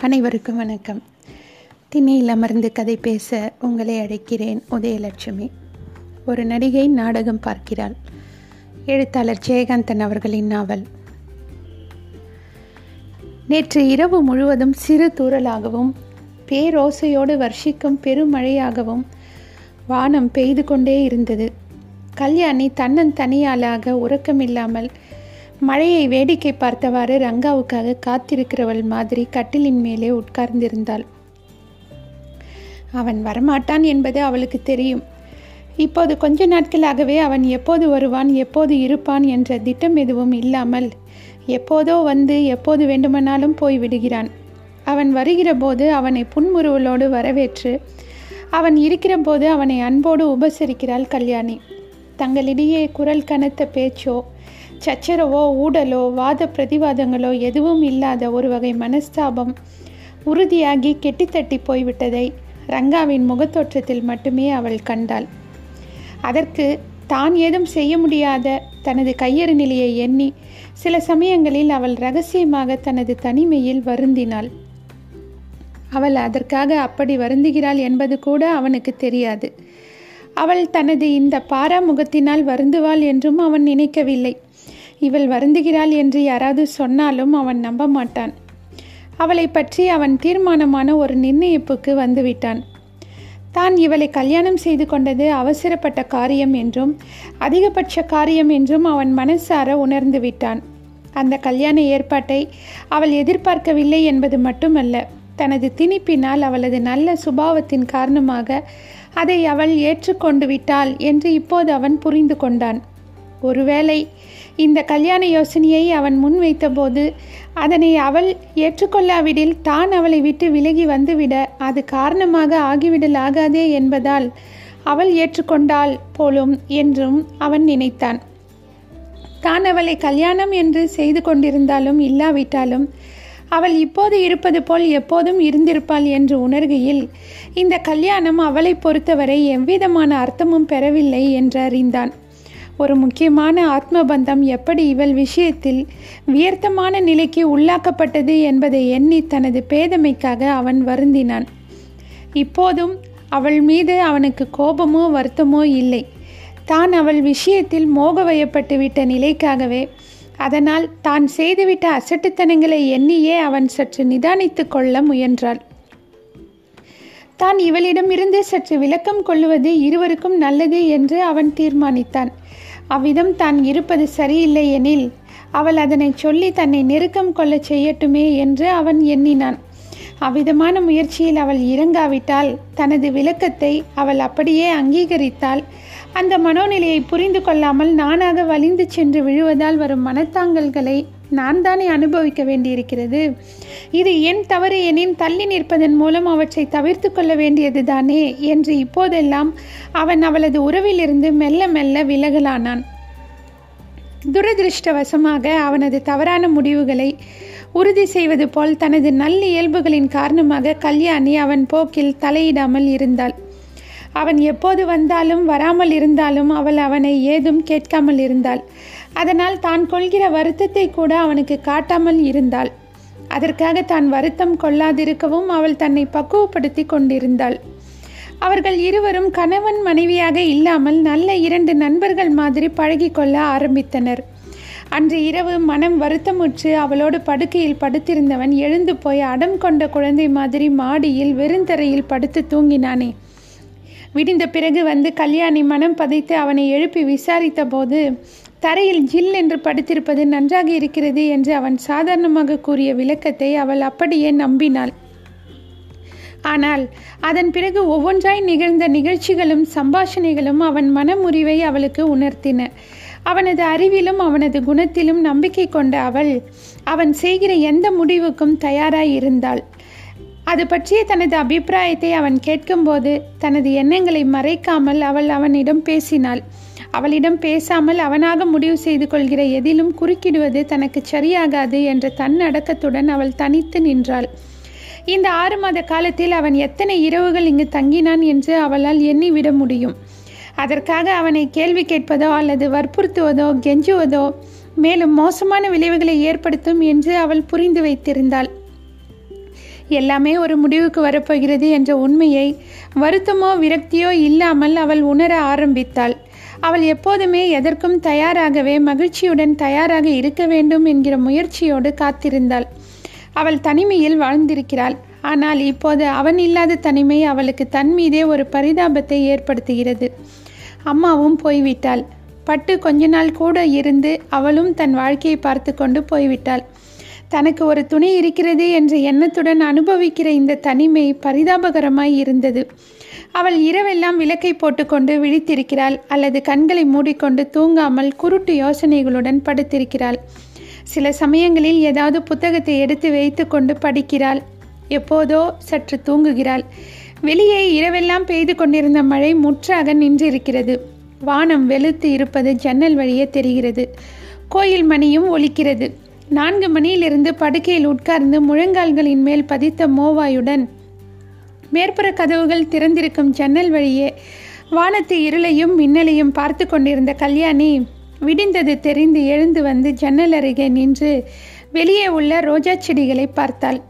அனைவருக்கும் வணக்கம். திண்ணையில் அமர்ந்து கதை பேச உங்களை அழைக்கிறேன் உதயலட்சுமி. ஒரு நடிகை நாடகம் பார்க்கிறாள். எழுத்தாளர் ஜெயகாந்தன் அவர்களின் நாவல். நேற்று இரவு முழுவதும் சிறு தூறலாகவும் பேரோசையோடு வர்ஷிக்கும் பெருமழையாகவும் வானம் பெய்து கொண்டே இருந்தது. கல்யாணி தன்னன் தனியாளாக உறக்கமில்லாமல் மழையை வேடிக்கை பார்த்தவாறு ரங்காவுக்காக காத்திருக்கிறவள் மாதிரி கட்டிலின் மேலே உட்கார்ந்திருந்தாள். அவன் வரமாட்டான் என்பது அவளுக்கு தெரியும். இப்போது கொஞ்ச நாட்களாகவே அவன் எப்போது வருவான் எப்போது இருப்பான் என்ற திட்டம் எதுவும் இல்லாமல் எப்போதோ வந்து எப்போது வேண்டுமானாலும் போய் விடுகிறான் அவன் வருகிற போது அவனை புன்முறுவலோடு வரவேற்று அவன் இருக்கிற போது அவனை அன்போடு உபசரிக்கிறாள் கல்யாணி. தங்களிடையே குரல் கனத்த பேச்சோ சச்சரவோ ஊடலோ வாத பிரதிவாதங்களோ எதுவும் இல்லாத ஒரு வகை மனஸ்தாபம் உறுதியாகி கெட்டித்தட்டி போய்விட்டதை ரங்காவின் முகத்தோற்றத்தில் மட்டுமே அவள் கண்டாள். அதற்கு தான் ஏதும் செய்ய முடியாத தனது கையறு நிலையை எண்ணி சில சமயங்களில் அவள் ரகசியமாக தனது தனிமையில் வருந்தினாள். அவள் அதற்காக அப்படி வருந்துகிறாள் என்பது கூட அவனுக்கு தெரியாது. அவள் தனது இந்த பாராமுகத்தினால் வருந்துவாள் என்றும் அவன் நினைக்கவில்லை. இவள் வருந்துகிறாள் என்று யாராவது சொன்னாலும் அவன் நம்ப மாட்டான். அவளை பற்றி அவன் தீர்மானமான ஒரு நிர்ணயிப்புக்கு வந்துவிட்டான். தான் இவளை கல்யாணம் செய்து கொண்டது அவசரப்பட்ட காரியம் என்றும் அதிகபட்ச காரியம் என்றும் அவன் மனசார உணர்ந்து விட்டான். அந்த கல்யாண ஏற்பாட்டை அவள் எதிர்பார்க்கவில்லை என்பது மட்டுமல்ல தனது திணிப்பினால் அவளது நல்ல சுபாவத்தின் காரணமாக அதை அவள் ஏற்றுக்கொண்டு விட்டாள் என்று இப்போது அவன் புரிந்து கொண்டான். ஒருவேளை இந்த கல்யாண யோசனையை அவன் முன்வைத்தபோது அதனை அவள் ஏற்றுக்கொள்ளாவிடில் தான் அவளை விட்டு விலகி வந்துவிட அது காரணமாக ஆகிவிடல் ஆகாதே என்பதால் அவள் ஏற்றுக்கொண்டாள் போலும் என்றும் அவன் நினைத்தான். தான் அவளை கல்யாணம் என்று செய்து கொண்டிருந்தாலும் இல்லாவிட்டாலும் அவள் இப்போது இருப்பது போல் எப்போதும் இருந்திருப்பாள் என்று உணர்கையில் இந்த கல்யாணம் அவளை பொறுத்தவரை எவ்விதமான அர்த்தமும் பெறவில்லை என்று அறிந்தான். ஒரு முக்கியமான ஆத்மபந்தம் எப்படி இவள் விஷயத்தில் வியர்த்தமான நிலைக்கு உள்ளாக்கப்பட்டது என்பதை எண்ணி தனது பேதமைக்காக அவன் வருந்தினான். இப்போதும் அவள் மீது அவனுக்கு கோபமோ வருத்தமோ இல்லை. தான் அவள் விஷயத்தில் மோகவயப்பட்டு விட்ட நிலைக்காகவே அதனால் தான் செய்துவிட்ட அசட்டுத்தனங்களை எண்ணியே அவன் சற்று நிதானித்து கொள்ள முயன்றாள். தான் இவளிடமிருந்து சற்று விளக்கம் கொள்ளுவது இருவருக்கும் நல்லது என்று அவன் தீர்மானித்தான். அவ்விதம் தான் இருப்பது சரியில்லை எனில் அவள் அதனை சொல்லி தன்னை நெருக்கம் கொள்ளச் செய்யட்டுமே என்று அவன் எண்ணினான். அவ்விதமான முயற்சியில் அவள் இறங்காவிட்டால் தனது விளக்கத்தை அவள் அப்படியே அங்கீகரித்தால் அந்த மனோநிலையை புரிந்து கொள்ளாமல் நானாக வலிந்து சென்று விழுவதால் வரும் மனத்தாங்கல்களை நான் தானே அனுபவிக்க வேண்டியிருக்கிறது? இது என் தவறு எனின் தள்ளி நிற்பதன் மூலம் அவற்றை தவிர்த்து கொள்ள வேண்டியது தானே? என்று இப்போதெல்லாம் அவன் அவளது உறவிலிருந்து மெல்ல மெல்ல விலகலானான். துரதிருஷ்டவசமாக அவனது தவறான முடிவுகளை உறுதி செய்வது போல் தனது நல்ல இயல்புகளின் காரணமாக கல்யாணி அவன் போக்கில் தலையிடாமல் இருந்தாள். அவன் எப்போது வந்தாலும் வராமல் இருந்தாலும் அவள் அவனை ஏதும் கேட்காமல் இருந்தாள். அதனால் தான் கொள்கிற வருத்தத்தை கூட அவனுக்கு காட்டாமல் இருந்தாள். அதற்காக தான் வருத்தம் கொள்ளாதிருக்கவும் அவள் தன்னை பக்குவப்படுத்தி கொண்டிருந்தாள். அவர்கள் இருவரும் கணவன் மனைவியாக இல்லாமல் நல்ல இரண்டு நண்பர்கள் மாதிரி பழகிக்கொள்ள ஆரம்பித்தனர். அன்று இரவு மனம் வருத்தமுற்று அவளோடு படுக்கையில் படுத்திருந்தவன் எழுந்து போய் அடம் கொண்ட குழந்தை மாதிரி மாடியில் வெறுந்தரையில் படுத்து தூங்கினானே. விடிந்த பிறகு வந்து கல்யாணி மனம் பதைத்து அவனை எழுப்பி விசாரித்த போது தரையில் ஜில் என்று படுத்திருப்பது நன்றாக இருக்கிறது என்று அவன் சாதாரணமாக கூறிய விளக்கத்தை அவள் அப்படியே நம்பினாள். ஆனால் அதன் பிறகு ஒவ்வொன்றாய் நிகழ்ந்த நிகழ்ச்சிகளும் சம்பாஷணைகளும் அவன் மனமுறிவை அவளுக்கு உணர்த்தின. அவனது அறிவிலும் அவனது குணத்திலும் நம்பிக்கை கொண்ட அவள் அவன் செய்கிற எந்த முடிவுக்கும் தயாராய் இருந்தாள். அது பற்றிய தனது அபிப்பிராயத்தை அவன் கேட்கும்போது தனது எண்ணங்களை மறைக்காமல் அவள் அவனிடம் பேசினாள். அவளிடம் பேசாமல் அவனாக முடிவு செய்து கொள்கிற எதிலும் குறுக்கிடுவது தனக்கு சரியாகாது என்ற தன்னடக்கத்துடன் அவள் தனித்து நின்றாள். இந்த ஆறு மாத காலத்தில் அவன் எத்தனை இரவுகள் இங்கு தங்கினான் என்று அவளால் எண்ணிவிட முடியும். அதற்காக அவனை கேள்வி கேட்பதோ அல்லது வற்புறுத்துவதோ கெஞ்சுவதோ மேலும் மோசமான விளைவுகளை ஏற்படுத்தும் என்று அவள் புரிந்து வைத்திருந்தாள். எல்லாமே ஒரு முடிவுக்கு வரப்போகிறது என்ற உண்மையை வருத்தமோ விரக்தியோ இல்லாமல் அவள் உணர ஆரம்பித்தாள். அவள் எப்போதுமே எதற்கும் தயாராகவே மகிழ்ச்சியுடன் தயாராக இருக்க வேண்டும் என்கிற முயற்சியோடு காத்திருந்தாள். அவள் தனிமையில் வாழ்ந்திருக்கிறாள். ஆனால் இப்போது அவன் இல்லாத தனிமை அவளுக்கு தன் மீதே ஒரு பரிதாபத்தை ஏற்படுத்துகிறது. அம்மாவும் போய்விட்டாள். பட்டு கொஞ்ச நாள் கூட இருந்து அவளும் தன் வாழ்க்கையை பார்த்து கொண்டு போய்விட்டாள். தனக்கு ஒரு துணை இருக்கிறது என்ற எண்ணத்துடன் அனுபவிக்கிற இந்த தனிமை பரிதாபகரமாய் இருந்தது. அவள் இரவெல்லாம் விளக்கை போட்டுக்கொண்டு விழித்திருக்கிறாள் அல்லது கண்களை மூடிக்கொண்டு தூங்காமல் குருட்டு யோசனைகளுடன் படுத்திருக்கிறாள். சில சமயங்களில் ஏதாவது புத்தகத்தை எடுத்து வைத்துக்கொண்டு படிக்கிறாள். எப்போதோ சற்று தூங்குகிறாள். வெளியே இரவெல்லாம் பெய்து கொண்டிருந்த மழை முற்றாக நின்றிருக்கிறது. வானம் வெளுத்து இருப்பது ஜன்னல் வழியே தெரிகிறது. கோயில் மணியும் ஒலிக்கிறது. நான்கு மணியிலிருந்து படுக்கையில் உட்கார்ந்து முழங்கால்களின் மேல் பதித்த மோவாயுடன் மேற்புற கதவுகள் திறந்திருக்கும் ஜன்னல் வழியே வானத்து இருளையும் மின்னலையும் பார்த்து கொண்டிருந்த கல்யாணி விடிந்தது தெரிந்து எழுந்து வந்து ஜன்னல் அருகே நின்று வெளியே உள்ள ரோஜா செடிகளை பார்த்தாள்.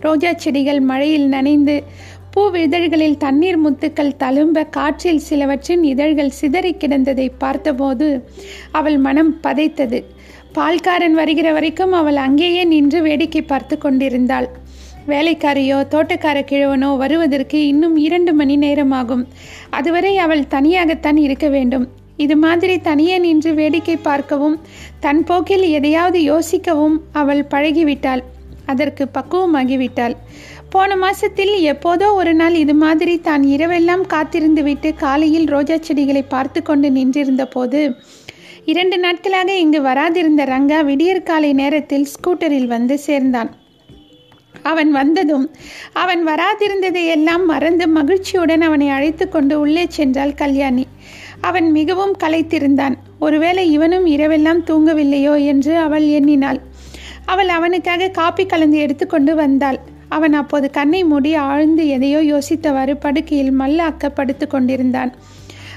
ரோஜா செடிகள் மழையில் நனைந்து பூ இதழ்களில் தண்ணீர் முத்துக்கள் தழும்ப காற்றில் சிலவற்றின் இதழ்கள் சிதறி கிடந்ததை பார்த்தபோது அவள் மனம் பதைத்தது. பால்காரன் வருகிற வரைக்கும் அவள் அங்கேயே நின்று வேடிக்கை பார்த்து கொண்டிருந்தாள். வேலைக்காரியோ தோட்டக்கார கிழவனோ வருவதற்கு இன்னும் இரண்டு மணி நேரமாகும். அதுவரை அவள் தனியாகத்தான் இருக்க வேண்டும். இது மாதிரி தனியே நின்று வேடிக்கை பார்க்கவும் தன் போக்கில் எதையாவது யோசிக்கவும் அவள் பழகிவிட்டாள். அதற்கு பக்குவமாகிவிட்டாள். போன மாசத்தில் எப்போதோ ஒரு நாள் இது மாதிரி தான் இரவெல்லாம் காத்திருந்து விட்டு காலையில் ரோஜா செடிகளை பார்த்து கொண்டு நின்றிருந்த போது இரண்டு நாட்களாக இங்கு வராதிருந்த ரங்கா விடியற்காலை நேரத்தில் ஸ்கூட்டரில் வந்து சேர்ந்தான். அவன் வந்ததும் அவன் வராதிருந்ததை எல்லாம் மறந்து மகிழ்ச்சியுடன் அவனை அழைத்து கொண்டு உள்ளே சென்றாள் கல்யாணி. அவன் மிகவும் களைத்திருந்தான். ஒருவேளை இவனும் இரவெல்லாம் தூங்கவில்லையோ என்று அவள் எண்ணினாள். அவள் அவனுக்காக காப்பி கலந்து எடுத்துக்கொண்டு வந்தாள். அவன் அப்போது கண்ணை மூடி ஆழ்ந்து எதையோ யோசித்தவாறு படுக்கையில் மல்லாக்க படுத்து கொண்டிருந்தான்.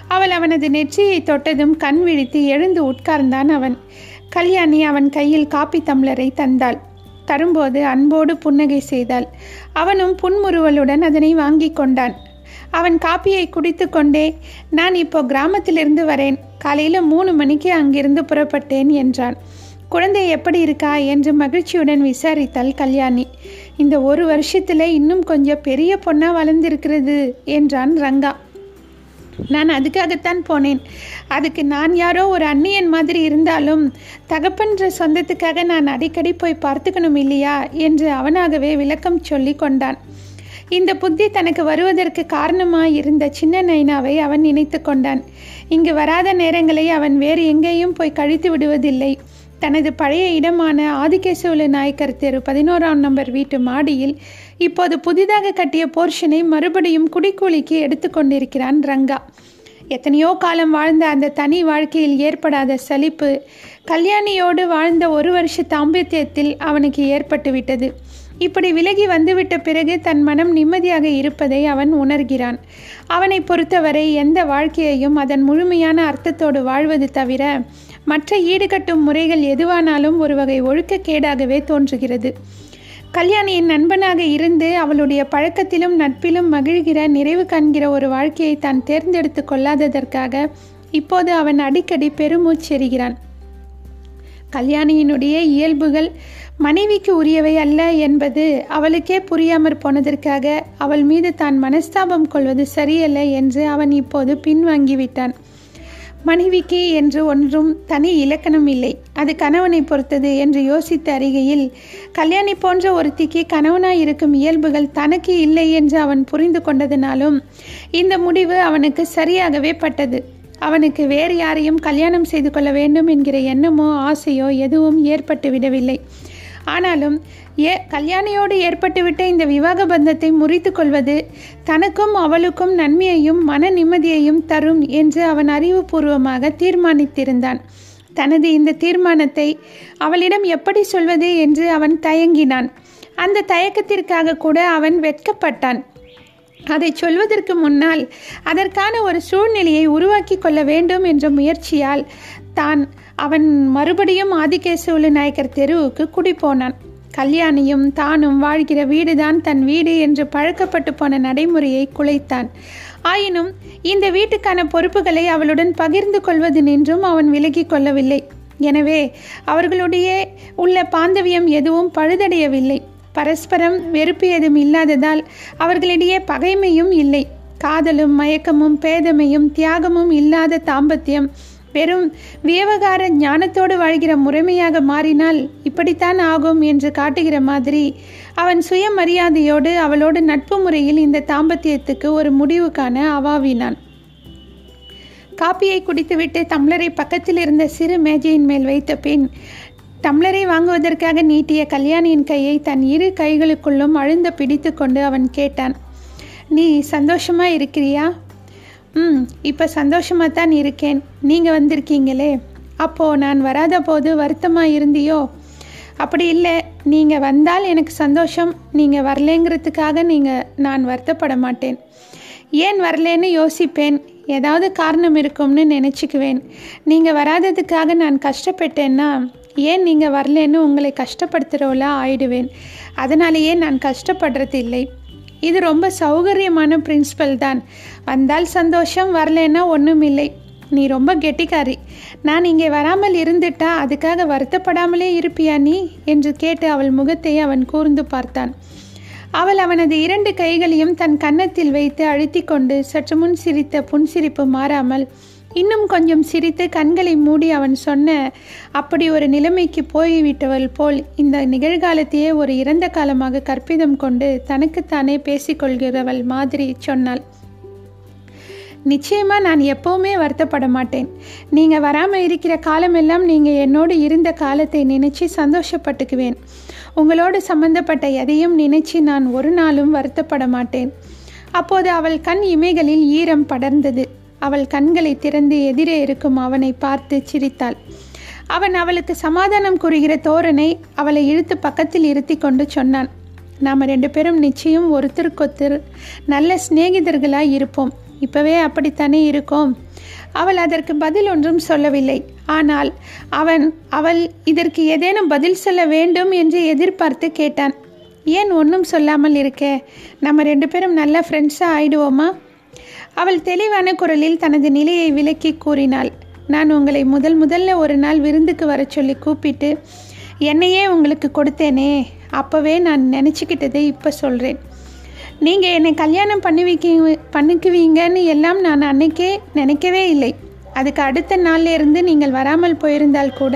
அவள் அவனது நெற்றியை தொட்டதும் கண் விழித்து எழுந்து உட்கார்ந்தான் அவன். கல்யாணி அவன் கையில் காப்பி தம்ளரை தந்தாள். தரும்போது அன்போடு புன்னகை செய்தாள். அவனும் புன்முறுவலுடன் அதனை வாங்கி கொண்டான். அவன் காப்பியை குடித்து கொண்டே நான் இப்போ கிராமத்திலிருந்து வரேன். காலையில் மூணு மணிக்கு அங்கிருந்து புறப்பட்டேன் என்றான். குழந்தை எப்படி இருக்கா? என்று மகிழ்ச்சியுடன் விசாரித்தாள் கல்யாணி. இந்த ஒரு வருஷத்தில் இன்னும் கொஞ்சம் பெரிய பொண்ணாக வளர்ந்திருக்கிறது என்றான் ரங்கா. நான் அதுக்காகத்தான் போனேன். அதுக்கு நான் யாரோ ஒரு அந்நியன் மாதிரி இருந்தாலும் தகப்பன்ற சொந்தத்துக்காக நான் அடிக்கடி போய் பார்த்துக்கணும் இல்லையா? என்று அவனாகவே விளக்கம் சொல்லி கொண்டான். இந்த புத்தி தனக்கு வருவதற்கு காரணமாய் இருந்த சின்ன நைனாவை அவன் நினைத்து கொண்டான். இங்கு வராத நேரங்களை அவன் வேறு எங்கேயும் போய் கழித்து விடுவதில்லை. தனது பழைய இடமான ஆதிகேசவலு நாயக்கர் தெரு பதினோராம் நம்பர் வீட்டு மாடியில் இப்போது புதிதாக கட்டிய போர்ஷனை மறுபடியும் குடிக்கூலிக்கு எடுத்துக்கொண்டிருக்கிறான் ரங்கா. எத்தனையோ காலம் வாழ்ந்த அந்த தனி வாழ்க்கையில் ஏற்படாத சலிப்பு கல்யாணியோடு வாழ்ந்த ஒரு வருஷ தாம்பத்தியத்தில் அவனுக்கு ஏற்பட்டு விட்டது இப்படி விலகி வந்துவிட்ட பிறகு தன் மனம் நிம்மதியாக இருப்பதை அவன் உணர்கிறான். அவனை பொறுத்தவரை எந்த வாழ்க்கையையும் அதன் முழுமையான அர்த்தத்தோடு வாழ்வது தவிர மற்ற ஈடுகட்டும் முறைகள் எதுவானாலும் ஒரு வகை ஒழுக்கக்கேடாகவே தோன்றுகிறது. கல்யாணியின் நண்பனாக இருந்து அவளுடைய பழக்கத்திலும் நட்பிலும் மகிழ்கிற நிறைவு காண்கிற ஒரு வாழ்க்கையை தான் தேர்ந்தெடுத்து கொள்ளாததற்காக இப்போது அவன் அடிக்கடி பெருமூச்செறிகிறான் கல்யாணியினுடைய இயல்புகள் மனைவிக்கு உரியவை அல்ல என்பது அவளுக்கே புரியாமற் போனதற்காக அவள் மீது தான் மனஸ்தாபம் கொள்வது சரியல்ல என்று அவன் இப்போது பின்வாங்கிவிட்டான். மனைவிக்கு என்று ஒன்றும் தனி இலக்கணம் இல்லை. அது கணவனை பொறுத்தது என்று யோசித்த அறிகையில் கல்யாணி போன்ற ஒருத்திக்கு கணவனாய் இருக்கும் இயல்புகள் தனக்கு இல்லை என்று அவன் புரிந்து கொண்டதினாலும் இந்த முடிவு அவனுக்கு சரியாகவே பட்டது. அவனுக்கு வேறு யாரையும் கல்யாணம் செய்து கொள்ள வேண்டும் என்கிற எண்ணமோ ஆசையோ எதுவும் ஏற்பட்டு விடவில்லை. ஆனாலும் ஏ கல்யாணியோடு ஏற்பட்டுவிட்ட இந்த விவாக பந்தத்தை முறித்து கொள்வது தனக்கும் அவளுக்கும் நன்மையையும் மன நிம்மதியையும் தரும் என்று அவன் அறிவுபூர்வமாக தீர்மானித்திருந்தான். தனது இந்த தீர்மானத்தை அவளிடம் எப்படி சொல்வது என்று அவன் தயங்கினான். அந்த தயக்கத்திற்காக கூட அவன் வெட்கப்பட்டான். அதை சொல்வதற்கு முன்னால் அதற்கான ஒரு சூழ்நிலையை உருவாக்கி கொள்ள வேண்டும் என்ற முயற்சியால் தான் அவன் மறுபடியும் ஆதிகேசவலு நாயக்கர் தெருவுக்கு குடிப்போனான் கல்யாணியும் தானும் வாழ்கிற வீடுதான் தன் வீடு என்று பழக்கப்பட்டு போன நடைமுறையை குலைத்தான். ஆயினும் இந்த வீட்டுக்கான பொறுப்புகளை அவளுடன் பகிர்ந்து கொள்வது நின்றும் அவன் விலகிக் கொள்ளவில்லை. எனவே அவர்களுடைய உள்ள பாந்தவியம் எதுவும் பழுதடையவில்லை. பரஸ்பரம் வெறுப்பு எதுவும் இல்லாததால் அவர்களிடையே பகைமையும் இல்லை. காதலும் மயக்கமும் பேதமையும் தியாகமும் இல்லாத தாம்பத்தியம் வெறும் வியவகார ஞானத்தோடு வாழ்கிற முறைமையாக மாறினால் இப்படித்தான் ஆகும் என்று காட்டுகிற மாதிரி அவன் சுயமரியாதையோடு அவளோடு நட்பு முறையில் இந்த தாம்பத்தியத்துக்கு ஒரு முடிவு காண அவாவினான். காப்பியை குடித்துவிட்டு தம்ளரை பக்கத்தில் இருந்த சிறு மேஜையின் மேல் வைத்த பின் டம்ளரை வாங்குவதற்காக நீட்டிய கல்யாணியின் கையை தன் இரு கைகளுக்குள்ளும் அழுந்த பிடித்து கொண்டு அவன் கேட்டான் நீ சந்தோஷமாக இருக்கிறியா? ம் இப்போ சந்தோஷமாக தான் இருக்கேன். நீங்கள் வந்திருக்கீங்களே. அப்போது நான் வராத போது வருத்தமாக இருந்தியோ? அப்படி இல்லை நீங்கள் வந்தால் எனக்கு சந்தோஷம். நீங்கள் வரலேங்கிறதுக்காக நீங்கள் நான் வருத்தப்பட மாட்டேன். ஏன் வரலேன்னு யோசிப்பேன். ஏதாவது காரணம் இருக்கும்னு நினச்சிக்குவேன். நீங்கள் வராததுக்காக நான் கஷ்டப்பட்டேன்னா ஏன் நீங்கள் வரலேன்னு உங்களை கஷ்டப்படுத்துகிறவளாக ஆயிடுவேன். அதனாலேயே நான் கஷ்டப்படுறது இல்லை இது ரொம்ப சௌகரியமான பிரின்சிபல் தான். வந்தால் சந்தோஷம் வரலன்னா ஒன்றும் இல்லை. நீ ரொம்ப கெட்டிக்காரி. நான் இங்கே வராமல் இருந்துட்டா அதுக்காக வருத்தப்படாமலே இருப்பியா நீ? என்று கேட்டு அவள் முகத்தை அவன் கூர்ந்து பார்த்தான். அவள் அவனது இரண்டு கைகளையும் தன் கன்னத்தில் வைத்து அழுத்தி கொண்டு சற்று முன் சிரித்த புன்சிரிப்பு மாறாமல் இன்னும் கொஞ்சம் சிரித்து கண்களை மூடி அவன் சொன்ன அப்படி ஒரு நிலைமைக்கு போய்விட்டவள் போல் இந்த நிகழ்காலத்தையே ஒரு இறந்த காலமாக கற்பிதம் கொண்டு தனக்குத்தானே பேசிக்கொள்கிறவள் மாதிரி சொன்னாள். நிச்சயமாக நான் எப்போவுமே வருத்தப்பட மாட்டேன். நீங்கள் வராமல் இருக்கிற காலமெல்லாம் நீங்கள் என்னோடு இருந்த காலத்தை நினைச்சு சந்தோஷப்பட்டுக்குவேன். உங்களோடு சம்பந்தப்பட்ட எதையும் நினைச்சு நான் ஒரு நாளும் வருத்தப்பட மாட்டேன். அப்போது அவள் கண் இமைகளில் ஈரம் படர்ந்தது. அவள் கண்களை திறந்து எதிரே இருக்கும் அவனை பார்த்து சிரித்தாள். அவன் அவளுக்கு சமாதானம் கூறுகிற தோரனை அவளை இழுத்து பக்கத்தில் இருத்தி கொண்டு சொன்னான். நாம் ரெண்டு பேரும் நிச்சயம் ஒருத்தருக்கொத்தர் நல்ல சிநேகிதர்களாய் இருப்போம். இப்பவே அப்படித்தானே இருக்கோம்? அவள் அதற்கு பதில் ஒன்றும் சொல்லவில்லை. ஆனால் அவன் அவள் இதற்கு ஏதேனும் பதில் சொல்ல வேண்டும் என்று எதிர்பார்த்து கேட்டான். ஏன் ஒன்றும் சொல்லாமல் இருக்க? நம்ம ரெண்டு பேரும் நல்ல ஃப்ரெண்ட்ஸாக ஆயிடுவோமா? அவள் தெளிவான குரலில் தனது நிலையை விலக்கி கூறினாள். நான் உங்களை முதல் முதல்ல ஒரு நாள் விருந்துக்கு வர சொல்லி கூப்பிட்டு என்னையே உங்களுக்கு கொடுத்தேனே. அப்போவே நான் நினச்சிக்கிட்டதை இப்போ சொல்கிறேன் நீங்கள் என்னை கல்யாணம் பண்ணுவிக்க பண்ணிக்குவீங்கன்னு எல்லாம் நான் அன்னைக்கே நினைக்கவே இல்லை. அதுக்கு அடுத்த நாள்லேருந்து நீங்கள் வராமல் போயிருந்தால் கூட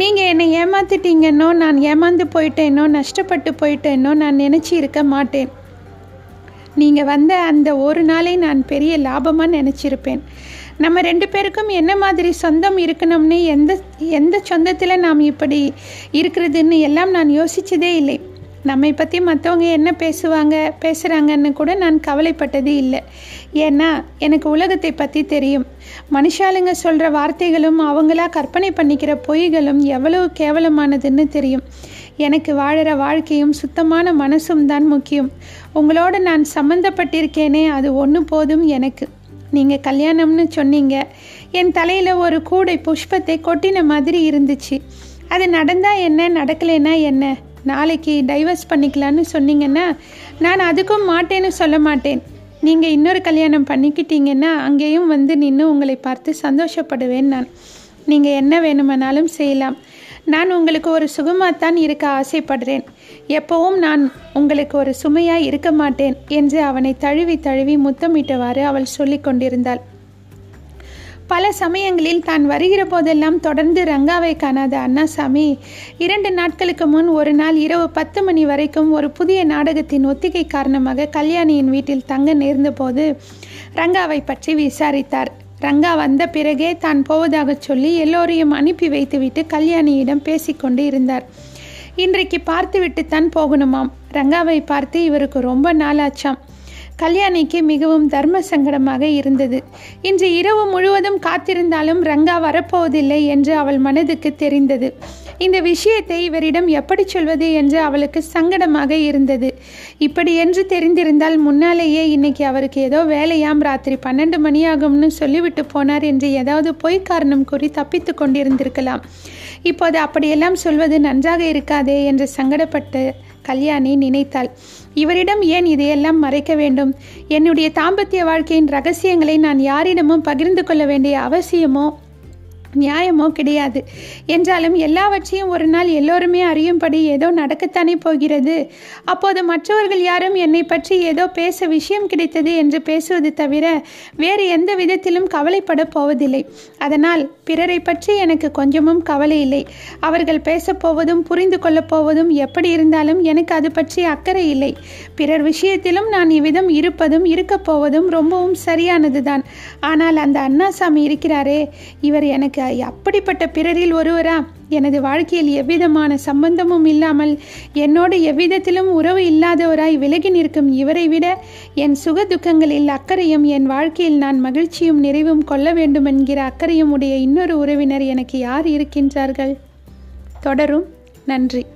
நீங்கள் என்னை ஏமாத்திட்டீங்கன்னோ நான் ஏமாந்து போயிட்டேனோ நஷ்டப்பட்டு போயிட்டேனோ நான் நினச்சி இருக்க மாட்டேன். நீங்கள் வந்த அந்த ஒரு நாளை நான் பெரிய லாபமாக நினச்சிருப்பேன். நம்ம ரெண்டு பேருக்கும் என்ன மாதிரி சொந்தம் இருக்கணும்னு எந்த எந்த சொந்தத்தில் நாம் இப்படி இருக்கிறதுன்னு எல்லாம் நான் யோசித்ததே இல்லை. நம்மை பற்றி மற்றவங்க என்ன பேசுவாங்க பேசுகிறாங்கன்னு கூட நான் கவலைப்பட்டது இல்லை. ஏன்னா எனக்கு உலகத்தை பற்றி தெரியும். மனுஷாளுங்க சொல்கிற வார்த்தைகளும் அவங்களா கற்பனை பண்ணிக்கிற பொய்களும் எவ்வளவு கேவலமானதுன்னு தெரியும். எனக்கு வாழற வாழ்க்கையும் சுத்தமான மனசும் தான் முக்கியம். உங்களோட நான் சம்மந்தப்பட்டிருக்கேனே அது ஒன்று போதும் எனக்கு. நீங்கள் கல்யாணம்னு சொன்னீங்க. என் தலையில் ஒரு கூடை புஷ்பத்தை கொட்டின மாதிரி இருந்துச்சு. அது நடந்தால் என்ன நடக்கலைன்னா என்ன? நாளைக்கு டைவர்ஸ் பண்ணிக்கலான்னு சொன்னீங்கன்னா நான் அதுக்கும் மாட்டேன்னு சொல்ல மாட்டேன். நீங்கள் இன்னொரு கல்யாணம் பண்ணிக்கிட்டீங்கன்னா அங்கேயும் வந்து நின்று உங்களை பார்த்து சந்தோஷப்படுவேன் நான். நீங்கள் என்ன வேணுமானாலும் செய்யலாம். நான் உங்களுக்கு ஒரு சுகமாகத்தான் இருக்க ஆசைப்படுறேன். எப்பவும் நான் உங்களுக்கு ஒரு சுமையாக இருக்க மாட்டேன் என்று அவனை தழுவி தழுவி முத்தமிட்டவாறு அவள் சொல்லி கொண்டிருந்தாள் பல சமயங்களில் தான் வருகிற போதெல்லாம் தொடர்ந்து ரங்காவை காணாத அண்ணாசாமி இரண்டு நாட்களுக்கு முன் ஒரு நாள் இரவு பத்து மணி வரைக்கும் ஒரு புதிய நாடகத்தின் ஒத்திகை காரணமாக கல்யாணியின் வீட்டில் தங்க நேர்ந்தபோது ரங்காவை பற்றி விசாரித்தார். ரங்கா வந்த பிறகே தான் போவதாக சொல்லி எல்லோரையும் அனுப்பி வைத்துவிட்டு கல்யாணியிடம் பேசிக்கொண்டு இருந்தார். இன்றைக்கு பார்த்துவிட்டுத்தான் போகணுமாம். ரங்காவை பார்த்து இவருக்கு ரொம்ப நாளாச்சாம். கல்யாணிக்கு மிகவும் தர்ம சங்கடமாக இருந்தது. இன்று இரவு முழுவதும் காத்திருந்தாலும் ரங்கா வரப்போவதில்லை என்று அவள் மனதுக்கு தெரிந்தது. இந்த விஷயத்தை இவரிடம் எப்படி சொல்வது என்று அவளுக்கு சங்கடமாக இருந்தது. இப்படி என்று தெரிந்திருந்தால் முன்னாலேயே இன்னைக்கு அவருக்கு ஏதோ வேலையாம் ராத்திரி பன்னெண்டு மணியாகும்னு சொல்லிவிட்டு போனார் என்று ஏதாவது பொய் காரணம் கூறி தப்பித்து கொண்டிருந்திருக்கலாம். இப்போது அப்படியெல்லாம் சொல்வது நன்றாக இருக்காதே என்று சங்கடப்பட்டு கல்யாணி நினைத்தாள். இவரிடம் ஏன் இதையெல்லாம் மறைக்க வேண்டும்? என்னுடைய தாம்பத்திய வாழ்க்கையின் ரகசியங்களை நான் யாரிடமும் பகிர்ந்து கொள்ள வேண்டிய அவசியமோ? நியாயமோ கிடையாது. என்றாலும் எல்லாவற்றையும் ஒரு நாள் எல்லோருமே அறியும்படி ஏதோ நடக்கத்தானே போகிறது. அப்போது மற்றவர்கள் யாரும் என்னை பற்றி ஏதோ பேச விஷயம் கிடைத்தது என்று பேசுவது தவிர வேறு எந்த விதத்திலும் கவலைப்பட போவதில்லை. அதனால் பிறரை பற்றி எனக்கு கொஞ்சமும் கவலை இல்லை. அவர்கள் பேசப்போவதும் புரிந்து கொள்ளப் போவதும் எப்படி இருந்தாலும் எனக்கு அது பற்றி அக்கறை இல்லை. பிறர் விஷயத்திலும் நான் இவ்விதம் இருப்பதும் இருக்கப் போவதும் ரொம்பவும் சரியானதுதான். ஆனால் அந்த அண்ணாசாமி இருக்கிறாரே இவர் எனக்கு அப்படிப்பட்ட பிறரில் ஒருவரா? எனது வாழ்க்கையில் எவ்விதமான சம்பந்தமும் இல்லாமல் என்னோடு எவ்விதத்திலும் உறவு இல்லாதவராய் விலகி நிற்கும் இவரை விட என் சுக துக்கங்களில் அக்கறையும் என் வாழ்க்கையில் நான் மகிழ்ச்சியும் நிறைவும் கொள்ள வேண்டும் என்கிற அக்கறையும் உடைய இன்னொரு உறவினர் எனக்கு யார் இருக்கின்றார்கள்? தொடரும். நன்றி.